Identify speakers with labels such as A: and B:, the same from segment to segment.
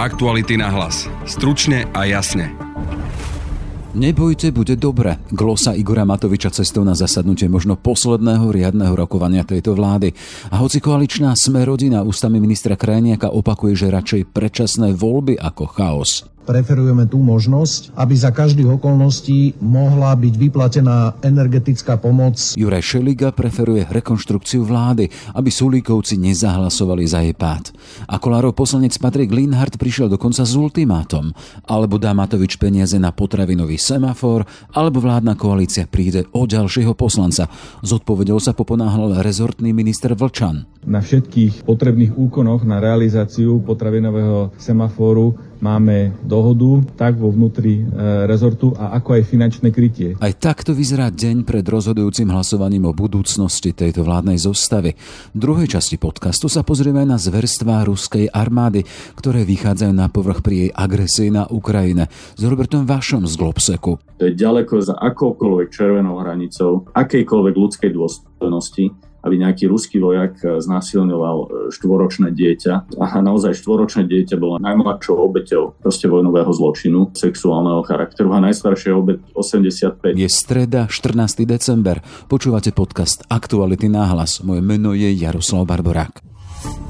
A: Aktuality na hlas. Stručne a jasne.
B: Nebojte, bude dobre. Glosa Igora Matoviča cestou na zasadnutie možno posledného riadneho rokovania tejto vlády. A hoci koaličná sme rodina ústami ministra Krajniaka opakuje, že radšej predčasné voľby ako chaos
C: preferujeme tú možnosť, aby za každých okolností mohla byť vyplatená energetická pomoc.
B: Juraj Šeliga preferuje rekonštrukciu vlády, aby Sulíkovci nezahlasovali za jej pád. A Kolárov poslanec Patrik Linhardt prišiel dokonca s ultimátom. Alebo dá Matovič peniaze na potravinový semafor, alebo vládna koalícia príde o ďalšieho poslanca. Zodpovedel sa poponáhľal rezortný minister Vlčan.
D: Na všetkých potrebných úkonoch na realizáciu potravinového semaforu máme dohodu tak vo vnútri e, rezortu a ako aj finančné krytie.
B: Aj takto vyzerá deň pred rozhodujúcim hlasovaním o budúcnosti tejto vládnej zostavy. V druhej časti podcastu sa pozrieme na zverstvá ruskej armády, ktoré vychádzajú na povrch pri jej agresii na Ukrajine. S Robertom Vašom z Globseku.
E: To je ďaleko za akoukoľvek červenou hranicou akejkoľvek ľudskej dôstojnosti aby nejaký ruský vojak eh, znásilňoval eh, štvoročné dieťa. A naozaj štvoročné dieťa bolo najmladšou obeťou proste vojnového zločinu sexuálneho charakteru a najstaršia obeť 85.
B: Je streda, 14. december. Počúvate podcast Aktuality náhlas. Moje meno je Jaroslav Barborák.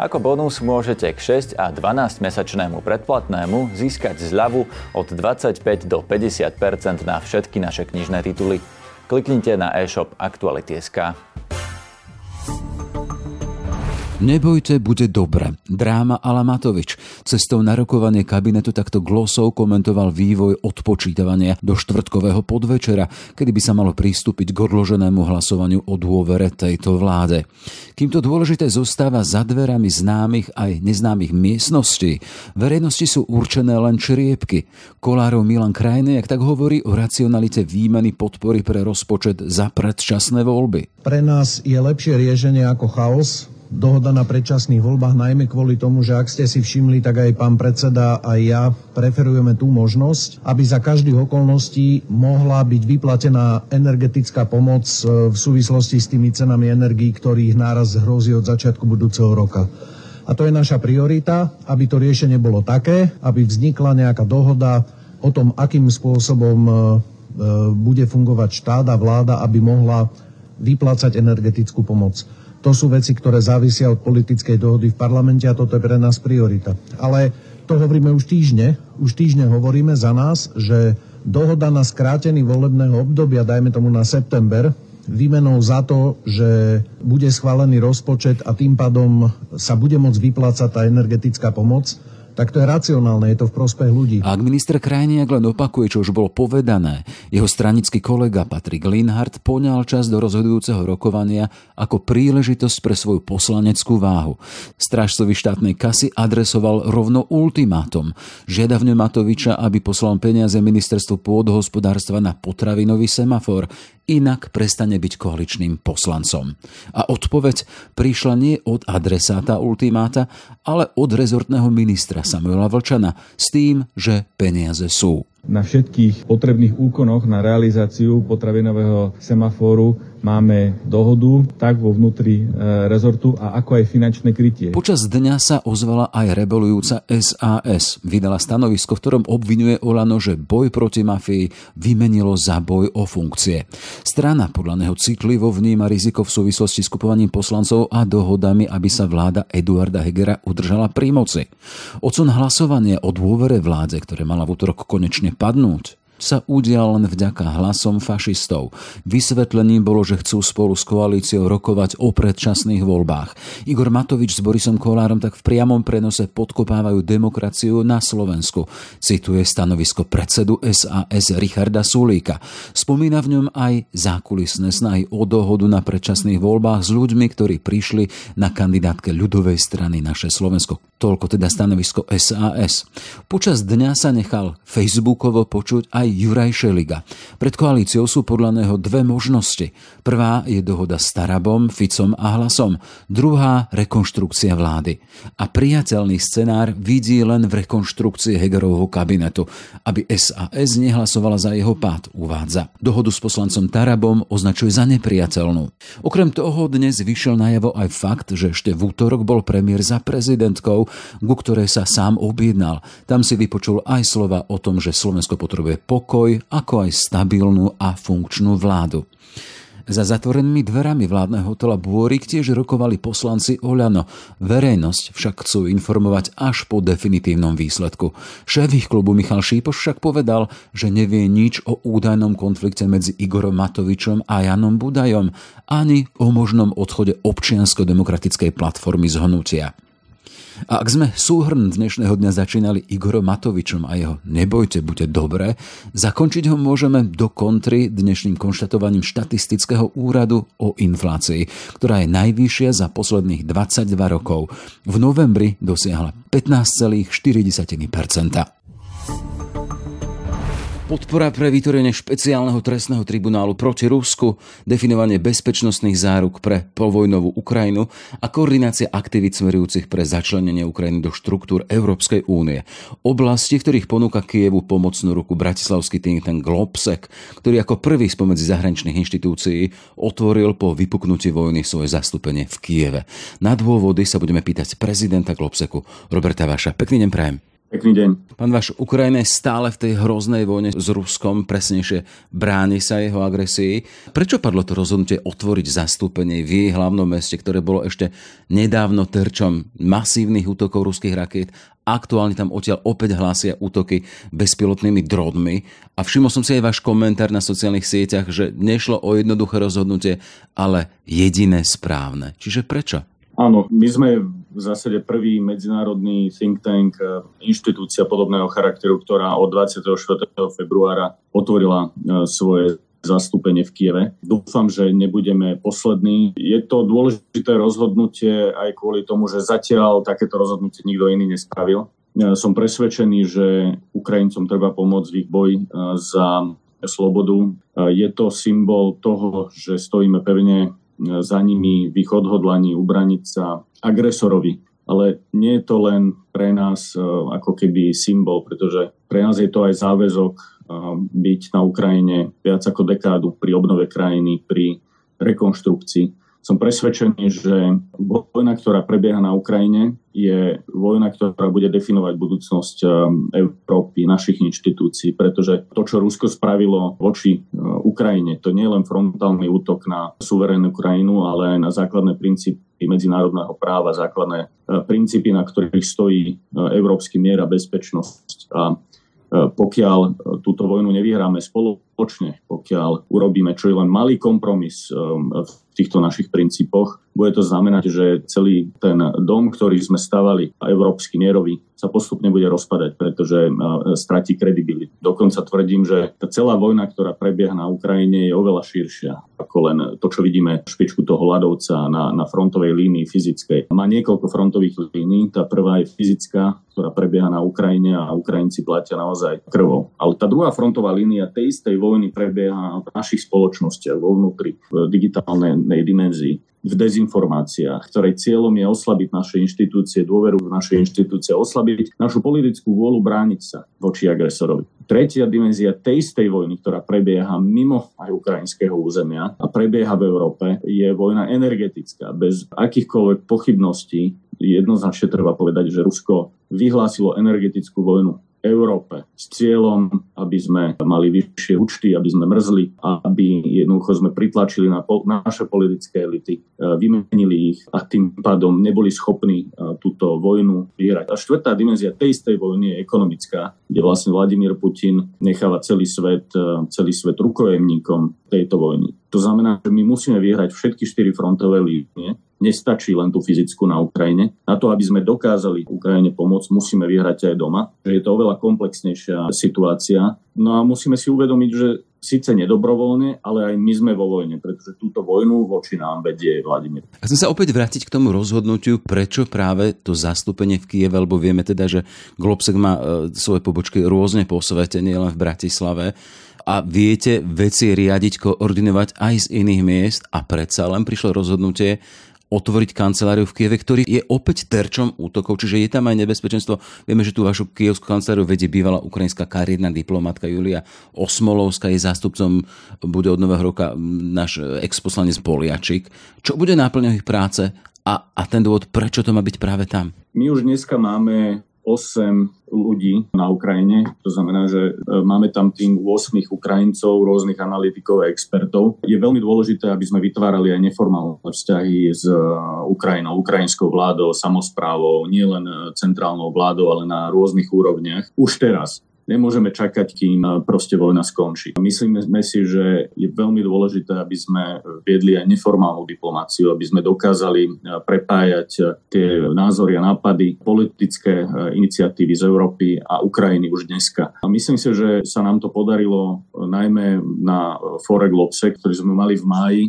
F: Ako bonus môžete k 6 a 12 mesačnému predplatnému získať zľavu od 25 do 50% na všetky naše knižné tituly. Kliknite na e-shop Aktuality.sk.
B: Nebojte, bude dobre. Dráma Ala Matovič. Cestou na rokovanie kabinetu takto glosov komentoval vývoj odpočítavania do štvrtkového podvečera, kedy by sa malo pristúpiť k odloženému hlasovaniu o dôvere tejto vláde. Kým to dôležité zostáva za dverami známych aj neznámych miestností, verejnosti sú určené len čriepky. Kolárov Milan Krajne, jak tak hovorí o racionalite výmeny podpory pre rozpočet za predčasné voľby.
C: Pre nás je lepšie riešenie ako chaos, dohoda na predčasných voľbách, najmä kvôli tomu, že ak ste si všimli, tak aj pán predseda a ja preferujeme tú možnosť, aby za každých okolností mohla byť vyplatená energetická pomoc e, v súvislosti s tými cenami energií, ktorých náraz hrozí od začiatku budúceho roka. A to je naša priorita, aby to riešenie bolo také, aby vznikla nejaká dohoda o tom, akým spôsobom e, e, bude fungovať štát a vláda, aby mohla vyplácať energetickú pomoc. To sú veci, ktoré závisia od politickej dohody v parlamente a toto je pre nás priorita. Ale to hovoríme už týždne. Už týždne hovoríme za nás, že dohoda na skrátený volebného obdobia, dajme tomu na september, výmenou za to, že bude schválený rozpočet a tým pádom sa bude môcť vyplácať tá energetická pomoc, tak to je racionálne, je to v prospech ľudí.
B: Ak minister Krajniak len opakuje, čo už bolo povedané, jeho stranický kolega Patrik Linhardt poňal čas do rozhodujúceho rokovania ako príležitosť pre svoju poslaneckú váhu. Strážcovi štátnej kasy adresoval rovno ultimátum. Žiada v Matoviča, aby poslal peniaze ministerstvu pôdohospodárstva na potravinový semafor, inak prestane byť koaličným poslancom. A odpoveď prišla nie od adresáta ultimáta, ale od rezortného ministra Samuela Vlčana s tým, že peniaze sú.
D: Na všetkých potrebných úkonoch na realizáciu potravinového semaforu máme dohodu tak vo vnútri e, rezortu a ako aj finančné krytie.
B: Počas dňa sa ozvala aj rebelujúca SAS. Vydala stanovisko, v ktorom obvinuje Olano, že boj proti mafii vymenilo za boj o funkcie. Strana podľa neho citlivo vníma riziko v súvislosti s kupovaním poslancov a dohodami, aby sa vláda Eduarda Hegera udržala pri moci. Odsun hlasovanie o dôvere vládze, ktoré mala v útorok konečne padnúť sa udial len vďaka hlasom fašistov. Vysvetlením bolo, že chcú spolu s koalíciou rokovať o predčasných voľbách. Igor Matovič s Borisom Kolárom tak v priamom prenose podkopávajú demokraciu na Slovensku. Cituje stanovisko predsedu SAS Richarda Sulíka. Spomína v ňom aj zákulisné snahy o dohodu na predčasných voľbách s ľuďmi, ktorí prišli na kandidátke ľudovej strany naše Slovensko. Toľko teda stanovisko SAS. Počas dňa sa nechal facebookovo počuť aj Juraj Šeliga. Pred koalíciou sú podľa neho dve možnosti. Prvá je dohoda s Tarabom, Ficom a Hlasom. Druhá rekonštrukcia vlády. A priateľný scenár vidí len v rekonštrukcii Hegerovho kabinetu, aby SAS nehlasovala za jeho pád, uvádza. Dohodu s poslancom Tarabom označuje za nepriateľnú. Okrem toho dnes vyšiel najavo aj fakt, že ešte v útorok bol premiér za prezidentkou, ku ktorej sa sám objednal. Tam si vypočul aj slova o tom, že Slovensko potrebuje pokoj, ako aj stabilnú a funkčnú vládu. Za zatvorenými dverami vládneho hotela Bôrik tiež rokovali poslanci Oľano. Verejnosť však chcú informovať až po definitívnom výsledku. Šéf ich klubu Michal Šípoš však povedal, že nevie nič o údajnom konflikte medzi Igorom Matovičom a Janom Budajom, ani o možnom odchode občiansko-demokratickej platformy z hnutia. A ak sme súhrn dnešného dňa začínali Igorom Matovičom a jeho Nebojte, buďte dobré, zakončiť ho môžeme do kontry dnešným konštatovaním štatistického úradu o inflácii, ktorá je najvyššia za posledných 22 rokov. V novembri dosiahla 15,4%. Podpora pre vytvorenie špeciálneho trestného tribunálu proti Rusku, definovanie bezpečnostných záruk pre povojnovú Ukrajinu a koordinácia aktivít smerujúcich pre začlenenie Ukrajiny do štruktúr Európskej únie. Oblasti, v ktorých ponúka Kievu pomocnú ruku bratislavský think tank Globsec, ktorý ako prvý spomedzi zahraničných inštitúcií otvoril po vypuknutí vojny svoje zastúpenie v Kieve. Na dôvody sa budeme pýtať prezidenta Globseku Roberta Vaša. Pekný deň prajem.
E: Pekný deň.
B: Pán Vaš, Ukrajina je stále v tej hroznej vojne s Ruskom, presnejšie bráni sa jeho agresii. Prečo padlo to rozhodnutie otvoriť zastúpenie v jej hlavnom meste, ktoré bolo ešte nedávno terčom masívnych útokov ruských rakiet? Aktuálne tam odtiaľ opäť hlásia útoky bezpilotnými dronmi. A všimol som si aj váš komentár na sociálnych sieťach, že nešlo o jednoduché rozhodnutie, ale jediné správne. Čiže prečo?
E: Áno, my sme v zásade prvý medzinárodný think tank, e, inštitúcia podobného charakteru, ktorá od 24. februára otvorila e, svoje zastúpenie v Kieve. Dúfam, že nebudeme poslední. Je to dôležité rozhodnutie aj kvôli tomu, že zatiaľ takéto rozhodnutie nikto iný nespravil. E, som presvedčený, že Ukrajincom treba pomôcť v ich boji za slobodu. Je to symbol toho, že stojíme pevne za nimi v ich odhodlaní ubraniť sa agresorovi. Ale nie je to len pre nás e, ako keby symbol, pretože pre nás je to aj záväzok e, byť na Ukrajine viac ako dekádu pri obnove krajiny, pri rekonštrukcii som presvedčený, že vojna, ktorá prebieha na Ukrajine, je vojna, ktorá bude definovať budúcnosť um, Európy, našich inštitúcií, pretože to, čo Rusko spravilo voči uh, Ukrajine, to nie je len frontálny útok na suverénnu krajinu, ale aj na základné princípy medzinárodného práva, základné uh, princípy, na ktorých stojí uh, európsky mier a bezpečnosť. A pokiaľ túto vojnu nevyhráme spoločne, pokiaľ urobíme čo je len malý kompromis um, v týchto našich princípoch. Bude to znamenať, že celý ten dom, ktorý sme stavali, európsky mierový, sa postupne bude rozpadať, pretože stratí kredibilitu. Dokonca tvrdím, že tá celá vojna, ktorá prebieha na Ukrajine, je oveľa širšia ako len to, čo vidíme špičku toho ľadovca na, na frontovej línii fyzickej. Má niekoľko frontových línií. Tá prvá je fyzická, ktorá prebieha na Ukrajine a Ukrajinci platia naozaj krvou. Ale tá druhá frontová línia tej istej vojny prebieha v našich spoločnostiach, vo vnútri, v digitálnej dimenzii, v dezinformáciách, ktorej cieľom je oslabiť naše inštitúcie, dôveru v naše inštitúcie, oslabiť našu politickú vôľu brániť sa voči agresorovi. Tretia dimenzia tej istej vojny, ktorá prebieha mimo aj ukrajinského územia a prebieha v Európe, je vojna energetická. Bez akýchkoľvek pochybností jednoznačne treba povedať, že Rusko vyhlásilo energetickú vojnu Európe s cieľom, aby sme mali vyššie účty, aby sme mrzli, aby jednoducho sme pritlačili na, po, na naše politické elity, e, vymenili ich a tým pádom neboli schopní e, túto vojnu vyhrať. A štvrtá dimenzia tej istej vojny je ekonomická, kde vlastne Vladimír Putin necháva celý svet, e, celý svet rukojemníkom tejto vojny. To znamená, že my musíme vyhrať všetky štyri frontové línie. Nestačí len tú fyzickú na Ukrajine. Na to, aby sme dokázali Ukrajine pomôcť, musíme vyhrať aj doma. Je to oveľa komplexnejšia situácia. No a musíme si uvedomiť, že síce nedobrovoľne, ale aj my sme vo vojne, pretože túto vojnu voči nám vedie Vladimír.
B: A chcem sa opäť vrátiť k tomu rozhodnutiu, prečo práve to zastúpenie v Kieve, lebo vieme teda, že Globsek má e, svoje pobočky rôzne po svete, nielen v Bratislave a viete veci riadiť, koordinovať aj z iných miest a predsa len prišlo rozhodnutie otvoriť kanceláriu v Kieve, ktorý je opäť terčom útokov, čiže je tam aj nebezpečenstvo. Vieme, že tú vašu kievskú kanceláriu vedie bývalá ukrajinská kariérna diplomatka Julia Osmolovská, je zástupcom, bude od nového roka náš exposlanec Poliačik. Čo bude náplňou ich práce a, a ten dôvod, prečo to má byť práve tam?
E: My už dneska máme 8 ľudí na Ukrajine. To znamená, že e, máme tam tým 8 Ukrajincov, rôznych analytikov a expertov. Je veľmi dôležité, aby sme vytvárali aj neformálne vzťahy s e, Ukrajinou, ukrajinskou vládou, samozprávou, nielen e, centrálnou vládou, ale na rôznych úrovniach. Už teraz nemôžeme čakať, kým eh, proste vojna skončí. Myslíme si, že je veľmi dôležité, aby sme viedli aj neformálnu diplomáciu, aby sme dokázali eh, prepájať eh, tie názory a nápady, politické iniciatívy z Európy a Ukrajiny už dneska. A myslím si, že sa nám to podarilo najmä na Fore Globse, ktorý sme mali v máji,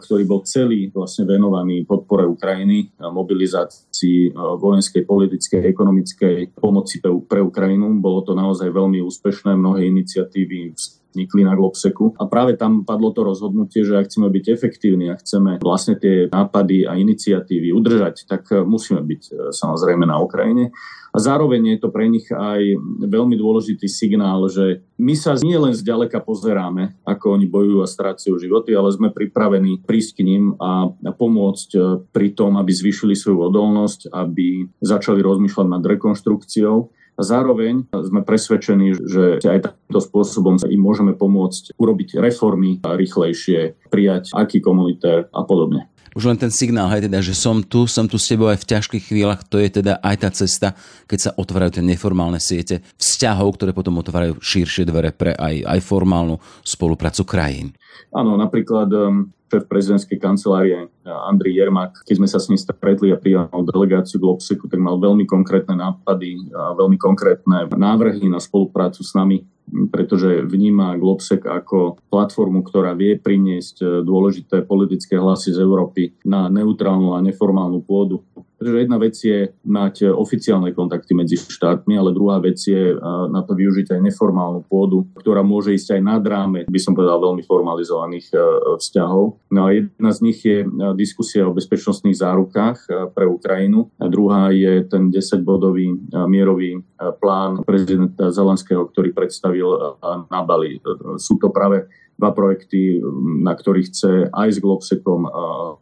E: ktorý bol celý vlastne venovaný podpore Ukrajiny, mobilizácii eh, vojenskej, politickej, ekonomickej pomoci pre Ukrajinu. Bolo to naozaj veľmi úspešné, mnohé iniciatívy vznikli na Globseku. A práve tam padlo to rozhodnutie, že ak chceme byť efektívni a chceme vlastne tie nápady a iniciatívy udržať, tak eh, musíme byť eh, samozrejme na Ukrajine. A zároveň je to pre nich aj veľmi dôležitý signál, že my sa nie len zďaleka pozeráme, ako oni bojujú a strácajú životy, ale sme pripravení prísť k ním a pomôcť eh, pri tom, aby zvýšili svoju odolnosť, aby začali rozmýšľať nad rekonštrukciou a zároveň sme presvedčení, že aj takýmto spôsobom sa im môžeme pomôcť urobiť reformy rýchlejšie, prijať aký komunitér a podobne.
B: Už len ten signál, hej, teda, že som tu, som tu s tebou aj v ťažkých chvíľach, to je teda aj tá cesta, keď sa otvárajú tie neformálne siete vzťahov, ktoré potom otvárajú širšie dvere pre aj, aj formálnu spoluprácu krajín.
E: Áno, napríklad um, šéf prezidentskej kancelárie Andrej Jermak, keď sme sa s ním stretli a prijal delegáciu Globseku, tak mal veľmi konkrétne nápady a veľmi konkrétne návrhy na spoluprácu s nami pretože vníma Globsek ako platformu, ktorá vie priniesť e, dôležité politické hlasy z Európy na neutrálnu a neformálnu pôdu. Pretože jedna vec je mať oficiálne kontakty medzi štátmi, ale druhá vec je na to využiť aj neformálnu pôdu, ktorá môže ísť aj nad ráme, by som povedal, veľmi formalizovaných e, vzťahov. No a jedna z nich je e, diskusia o bezpečnostných zárukách e, pre Ukrajinu. A druhá je ten 10-bodový mierový plán prezidenta Zelenského, ktorý predstavil na Bali. Sú to práve dva projekty, na ktorých chce aj s Globsekom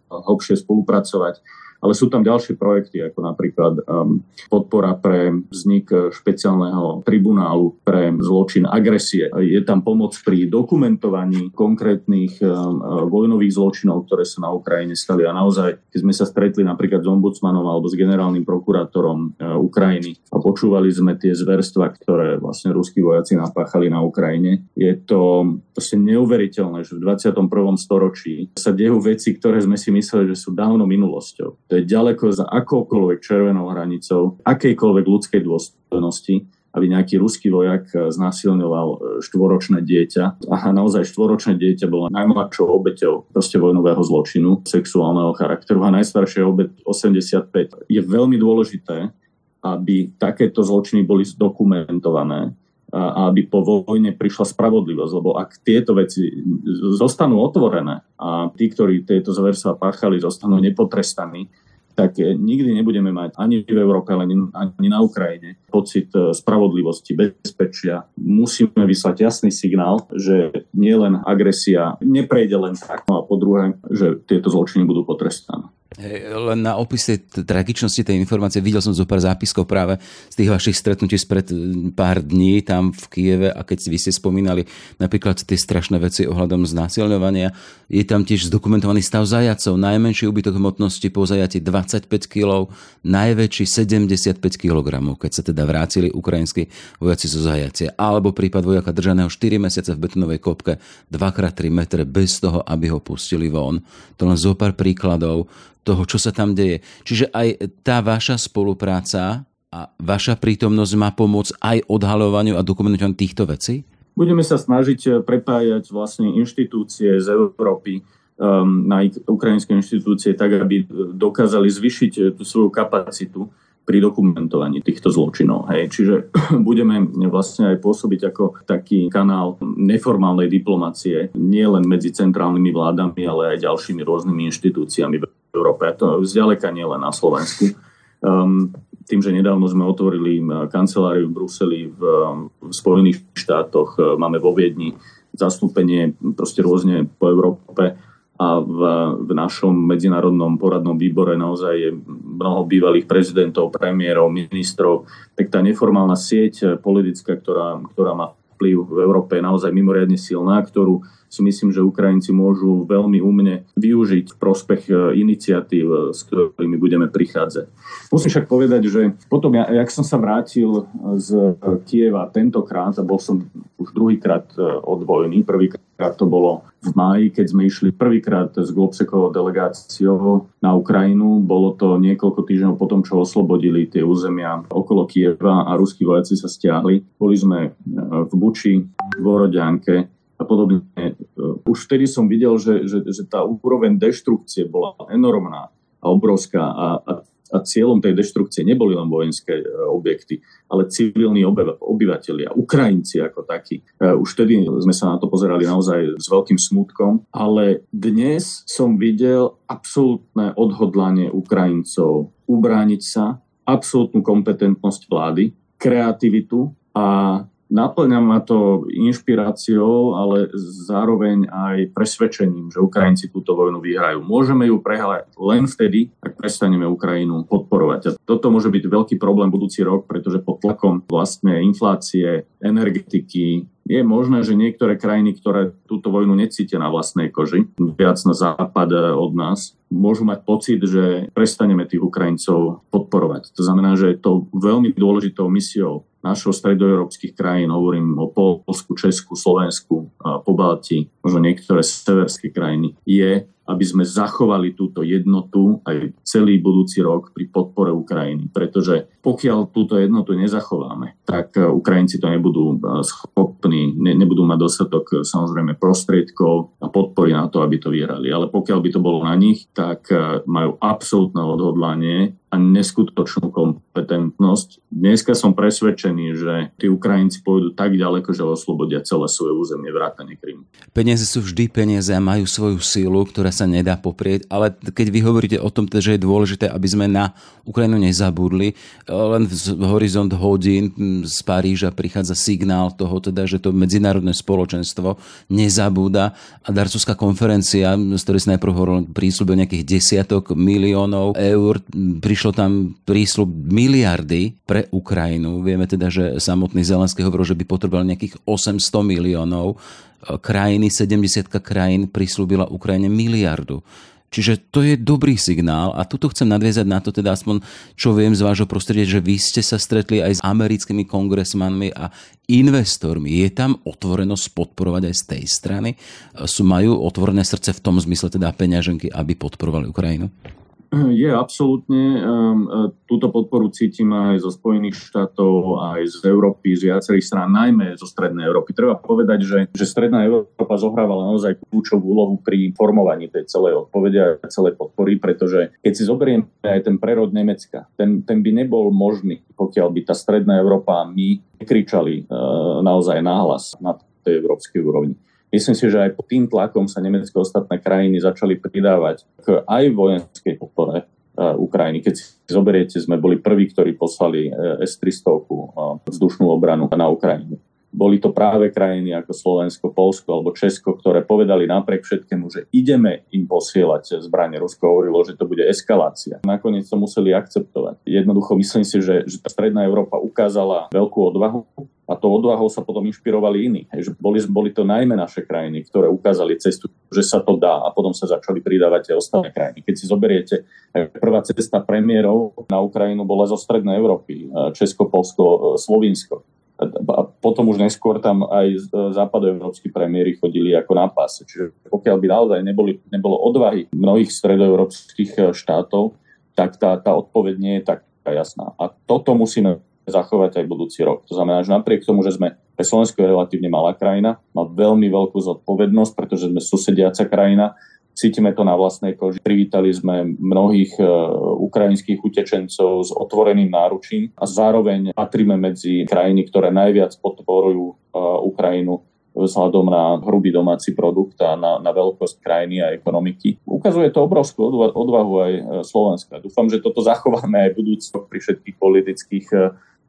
E: hlbšie spolupracovať ale sú tam ďalšie projekty, ako napríklad um, podpora pre vznik špeciálneho tribunálu pre zločin agresie. Je tam pomoc pri dokumentovaní konkrétnych um, vojnových zločinov, ktoré sa na Ukrajine stali. A naozaj, keď sme sa stretli napríklad s ombudsmanom alebo s generálnym prokurátorom uh, Ukrajiny a počúvali sme tie zverstva, ktoré vlastne ruskí vojaci napáchali na Ukrajine, je to proste neuveriteľné, že v 21. storočí sa dejú veci, ktoré sme si mysleli, že sú dávno minulosťou. To je ďaleko za akoukoľvek červenou hranicou akejkoľvek ľudskej dôstojnosti, aby nejaký ruský vojak eh, znásilňoval eh, štvoročné dieťa. A naozaj štvoročné dieťa bolo najmladšou obeťou proste vojnového zločinu sexuálneho charakteru a najstaršia obeť 85. Je veľmi dôležité, aby takéto zločiny boli zdokumentované a aby po vojne prišla spravodlivosť, lebo ak tieto veci zostanú otvorené a tí, ktorí tieto zverstva páchali, zostanú nepotrestaní, tak nikdy nebudeme mať ani v Európe, ani, na Ukrajine pocit e, spravodlivosti, bezpečia. Musíme vyslať jasný signál, že nielen agresia neprejde len tak, no a po druhé, že tieto zločiny budú potrestané.
B: Len na opis tej tragičnosti tej informácie videl som zo pár zápiskov práve z tých vašich stretnutí spred pár dní tam v Kieve a keď vy ste spomínali napríklad tie strašné veci ohľadom znásilňovania, je tam tiež zdokumentovaný stav zajacov. Najmenší úbytok hmotnosti po zajati 25 kg, najväčší 75 kg, keď sa teda vrátili ukrajinskí vojaci zo zajacia. Alebo prípad vojaka držaného 4 mesiace v betonovej kopke 2x3 metre bez toho, aby ho pustili von. To len zo pár príkladov toho, čo sa tam deje. Čiže aj tá vaša spolupráca a vaša prítomnosť má pomôcť aj odhalovaniu a dokumentovaniu týchto vecí?
E: Budeme sa snažiť prepájať vlastne inštitúcie z Európy um, na ukrajinské inštitúcie tak, aby dokázali zvyšiť tú svoju kapacitu pri dokumentovaní týchto zločinov. Hej. Čiže budeme vlastne aj pôsobiť ako taký kanál neformálnej diplomácie, nie len medzi centrálnymi vládami, ale aj ďalšími rôznymi inštitúciami v Európe. To zďaleka nie len na Slovensku. Um, tým, že nedávno sme otvorili kanceláriu v Bruseli v, v Spojených štátoch, máme vo Viedni zastúpenie proste rôzne po Európe, a v, v našom medzinárodnom poradnom výbore naozaj je mnoho bývalých prezidentov, premiérov, ministrov, tak tá neformálna sieť politická, ktorá, ktorá má vplyv v Európe je naozaj mimoriadne silná, ktorú si myslím, že Ukrajinci môžu veľmi umne využiť prospech e, iniciatív, e, s ktorými budeme prichádzať. Musím však povedať, že potom, ja, jak som sa vrátil z Kieva tentokrát, a bol som už druhýkrát e, vojny, prvýkrát to bolo v máji, keď sme išli prvýkrát s Globsekovou delegáciou na Ukrajinu. Bolo to niekoľko týždňov potom, čo oslobodili tie územia okolo Kieva a ruskí vojaci sa stiahli. Boli sme v Buči, v Vorodianke, a podobne. E, už vtedy som videl, že, že, že tá úroveň deštrukcie bola enormná a obrovská a, a, a cieľom tej deštrukcie neboli len vojenské e, objekty, ale civilní obyvateľia, Ukrajinci ako takí. E, už vtedy sme sa na to pozerali naozaj s veľkým smutkom, ale dnes som videl absolútne odhodlanie Ukrajincov ubrániť sa, absolútnu kompetentnosť vlády, kreativitu a Naplňa ma to inšpiráciou, ale zároveň aj presvedčením, že Ukrajinci túto vojnu vyhrajú. Môžeme ju prehrať len vtedy, ak prestaneme Ukrajinu podporovať. A toto môže byť veľký problém budúci rok, pretože pod tlakom vlastne inflácie, energetiky, je možné, že niektoré krajiny, ktoré túto vojnu necítia na vlastnej koži, viac na západ od nás, môžu mať pocit, že prestaneme tých Ukrajincov podporovať. To znamená, že je to veľmi dôležitou misiou našho stredoeurópskych krajín, hovorím o Polsku, Česku, Slovensku, po Balti, možno niektoré severské krajiny, je aby sme zachovali túto jednotu aj celý budúci rok pri podpore Ukrajiny. Pretože pokiaľ túto jednotu nezachováme, tak e, Ukrajinci to nebudú e, schopní, ne, nebudú mať dostatok e, samozrejme prostriedkov a podpory na to, aby to vyhrali. Ale pokiaľ by to bolo na nich, tak majú absolútne odhodlanie a neskutočnú kompetentnosť. Dneska som presvedčený, že tí Ukrajinci pôjdu tak ďaleko, že oslobodia celé svoje územie vrátane Krymu.
B: Peniaze sú vždy peniaze a majú svoju sílu, ktorá sa nedá poprieť, ale keď vy hovoríte o tom, že je dôležité, aby sme na Ukrajinu nezabudli, len v horizont hodín z Paríža prichádza signál toho, teda, že to medzinárodné spoločenstvo nezabúda a darcovská konferencia, z ktorej sa najprv hovoril prísľub nejakých desiatok miliónov eur, pri prišlo tam prísľub miliardy pre Ukrajinu. Vieme teda, že samotný Zelenský hovoril, že by potreboval nejakých 800 miliónov. Krajiny, 70 krajín prislúbila Ukrajine miliardu. Čiže to je dobrý signál a tuto chcem nadviezať na to, teda aspoň čo viem z vášho prostredia, že vy ste sa stretli aj s americkými kongresmanmi a investormi. Je tam otvorenosť podporovať aj z tej strany? Sú, majú otvorené srdce v tom zmysle teda peňaženky, aby podporovali Ukrajinu?
E: Je absolútne. Ehm, e, túto podporu cítim aj zo Spojených štátov, aj z Európy, z viacerých strán, najmä zo Strednej Európy. Treba povedať, že, že Stredná Európa zohrávala naozaj kľúčovú úlohu pri formovaní tej celej odpovede a celej podpory, pretože keď si zoberieme aj ten prerod Nemecka, ten, ten by nebol možný, pokiaľ by tá Stredná Európa a my nekričali uh, naozaj náhlas na tej európskej úrovni. Myslím si, že aj pod tým tlakom sa nemecké ostatné krajiny začali pridávať k aj vojenskej podpore e, Ukrajiny. Keď si zoberiete, sme boli prví, ktorí poslali e, S-300 e, vzdušnú obranu na Ukrajinu. Boli to práve krajiny ako Slovensko, Polsko alebo Česko, ktoré povedali napriek všetkému, že ideme im posielať zbranie. Rusko hovorilo, že to bude eskalácia. Nakoniec to museli akceptovať. Jednoducho myslím si, že, že tá stredná Európa ukázala veľkú odvahu a to odvahou sa potom inšpirovali iní. Že boli, boli to najmä naše krajiny, ktoré ukázali cestu, že sa to dá a potom sa začali pridávať aj ostatné krajiny. Keď si zoberiete, prvá cesta premiérov na Ukrajinu bola zo Strednej Európy, Česko, Polsko, Slovinsko. A potom už neskôr tam aj západoeurópsky premiéry chodili ako na páse. Čiže pokiaľ by naozaj neboli, nebolo odvahy mnohých stredoeurópskych štátov, tak tá, tá odpoveď nie je tak jasná. A toto musíme zachovať aj budúci rok. To znamená, že napriek tomu, že sme Slovensko je relatívne malá krajina, má veľmi veľkú zodpovednosť, pretože sme susediaca krajina, cítime to na vlastnej koži. Privítali sme mnohých uh, ukrajinských utečencov s otvoreným náručím a zároveň patríme medzi krajiny, ktoré najviac podporujú uh, Ukrajinu vzhľadom na hrubý domáci produkt a na, na veľkosť krajiny a ekonomiky. Ukazuje to obrovskú odvahu aj e, Slovenska. Dúfam, že toto zachováme aj budúctvo pri všetkých politických e,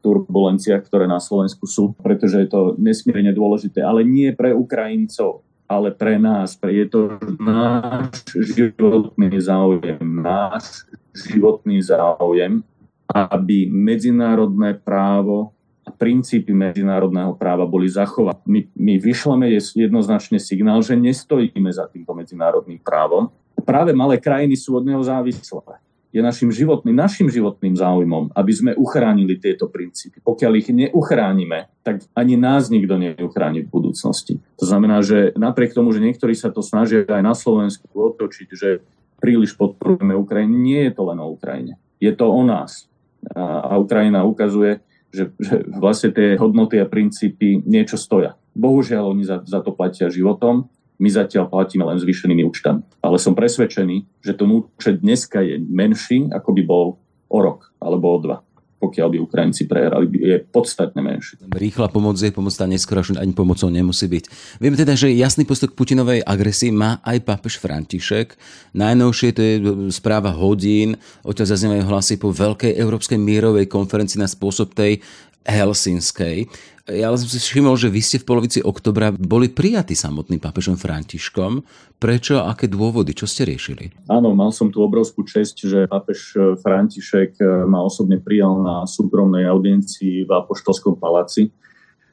E: turbulenciách, ktoré na Slovensku sú, pretože je to nesmierne dôležité, ale nie pre Ukrajincov, ale pre nás. Je to náš životný záujem, náš životný záujem, aby medzinárodné právo a princípy medzinárodného práva boli zachované. My, my vyšleme jednoznačne signál, že nestojíme za týmto medzinárodným právom. Práve malé krajiny sú od neho závislé. Je našim životným, našim životným záujmom, aby sme uchránili tieto princípy. Pokiaľ ich neuchránime, tak ani nás nikto neuchráni v budúcnosti. To znamená, že napriek tomu, že niektorí sa to snažia aj na Slovensku otočiť, že príliš podporujeme Ukrajinu, nie je to len o Ukrajine. Je to o nás. A Ukrajina ukazuje, že, že vlastne tie hodnoty a princípy niečo stoja. Bohužiaľ, oni za, za to platia životom, my zatiaľ platíme len zvýšenými účtami. Ale som presvedčený, že ten účet dneska je menší, ako by bol o rok alebo o dva pokiaľ by Ukrajinci prehrali, je podstatne menší.
B: Rýchla pomoc je pomoc, tá neskôr ani pomocou nemusí byť. Vieme teda, že jasný postup Putinovej agresii má aj pápež František. Najnovšie to je správa hodín, odtiaľ zaznievajú hlasy po veľkej európskej mírovej konferencii na spôsob tej Helsinskej. Ja som si všimol, že vy ste v polovici oktobra boli prijatí samotným pápežom Františkom. Prečo aké dôvody? Čo ste riešili?
E: Áno, mal som tu obrovskú čest, že pápež František ma osobne prijal na súkromnej audiencii v Apoštolskom paláci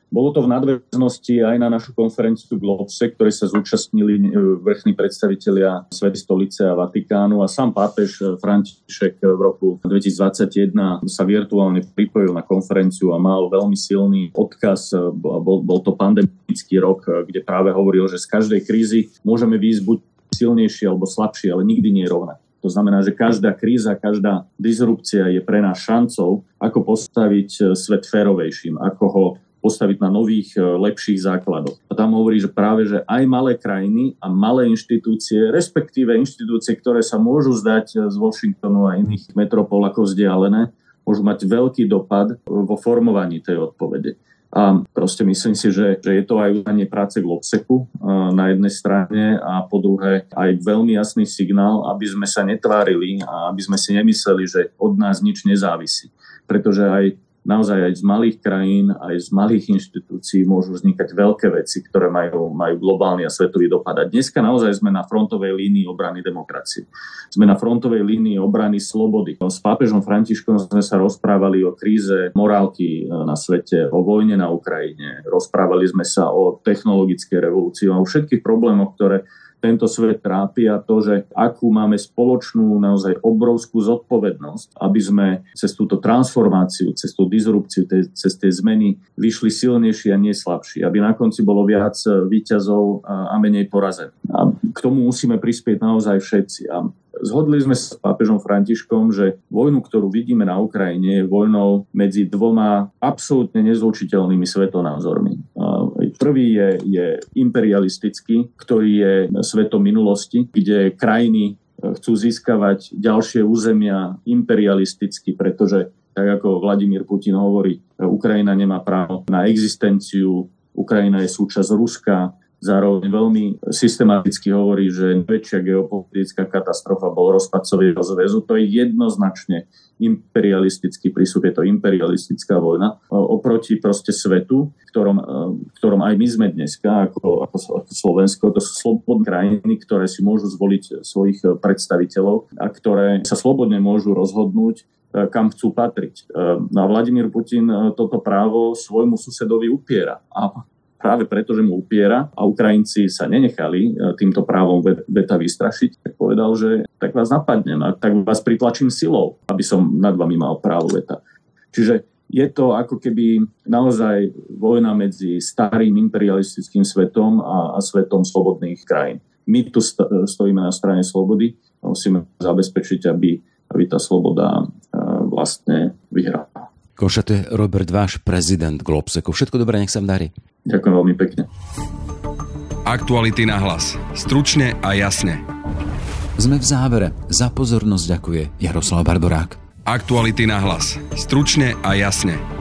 E: bolo to v nadväznosti aj na našu konferenciu Globse, ktoré sa zúčastnili e, vrchní predstavitelia Svetej stolice a Vatikánu a sám pápež František v roku 2021 sa virtuálne pripojil na konferenciu a mal veľmi silný odkaz. Bol, bol to pandemický rok, kde práve hovoril, že z každej krízy môžeme výjsť buď silnejší alebo slabší, ale nikdy nie rovnak. To znamená, že každá kríza, každá disrupcia je pre nás šancou, ako postaviť svet férovejším, ako ho postaviť na nových, e, lepších základoch. A tam hovorí, že práve, že aj malé krajiny a malé inštitúcie, respektíve inštitúcie, ktoré sa môžu zdať e, z Washingtonu a iných metropol ako vzdialené, môžu mať veľký dopad vo formovaní tej odpovede. A proste myslím si, že, že je to aj udanie práce k Lobseku e, na jednej strane a po druhé aj veľmi jasný signál, aby sme sa netvárili a aby sme si nemysleli, že od nás nič nezávisí. Pretože aj naozaj aj z malých krajín, aj z malých inštitúcií môžu vznikať veľké veci, ktoré majú, majú globálny a svetový dopad. A dneska naozaj sme na frontovej línii obrany demokracie. Sme na frontovej línii obrany slobody. S pápežom Františkom sme sa rozprávali o kríze morálky e, na svete, o vojne na Ukrajine. Rozprávali sme sa o technologickej revolúcii, o všetkých problémoch, ktoré tento svet trápi a to, že akú máme spoločnú naozaj obrovskú zodpovednosť, aby sme cez túto transformáciu, cez tú disrupciu, cez tie zmeny vyšli silnejší a nie slabší, aby na konci bolo viac výťazov a menej porazených. A k tomu musíme prispieť naozaj všetci. A Zhodli sme s pápežom Františkom, že vojnu, ktorú vidíme na Ukrajine, je vojnou medzi dvoma absolútne nezlučiteľnými svetonázormi. Prvý je, je imperialistický, ktorý je svetom minulosti, kde krajiny e, chcú získavať ďalšie územia imperialisticky, pretože tak ako Vladimír Putin hovorí, Ukrajina nemá právo na existenciu, Ukrajina je súčasť Ruska, Zároveň veľmi systematicky hovorí, že najväčšia geopolitická katastrofa bol rozpad Sovietskeho zväzu. To je jednoznačne imperialistický prístup, je to imperialistická vojna oproti proste svetu, v ktorom, v ktorom aj my sme dneska ako, ako, Slovensko. To sú slobodné krajiny, ktoré si môžu zvoliť svojich predstaviteľov a ktoré sa slobodne môžu rozhodnúť, kam chcú patriť. A Vladimír Putin toto právo svojmu susedovi upiera. A práve preto, že mu upiera a Ukrajinci sa nenechali e, týmto právom veta vystrašiť, tak povedal, že tak vás napadnem a tak vás pritlačím silou, aby som nad vami mal právo veta. Čiže je to ako keby naozaj vojna medzi starým imperialistickým svetom a, a svetom slobodných krajín. My tu stojíme na strane slobody a musíme zabezpečiť, aby, aby tá sloboda e, vlastne vyhrala.
B: Konštatuje Robert Váš, prezident Globseko. Všetko dobré, nech sa vám darí.
E: Ďakujem veľmi pekne.
A: Aktuality na hlas. Stručne a jasne.
B: Sme v závere. Za pozornosť ďakuje Jaroslav Barborák.
A: Aktuality na hlas. Stručne a jasne.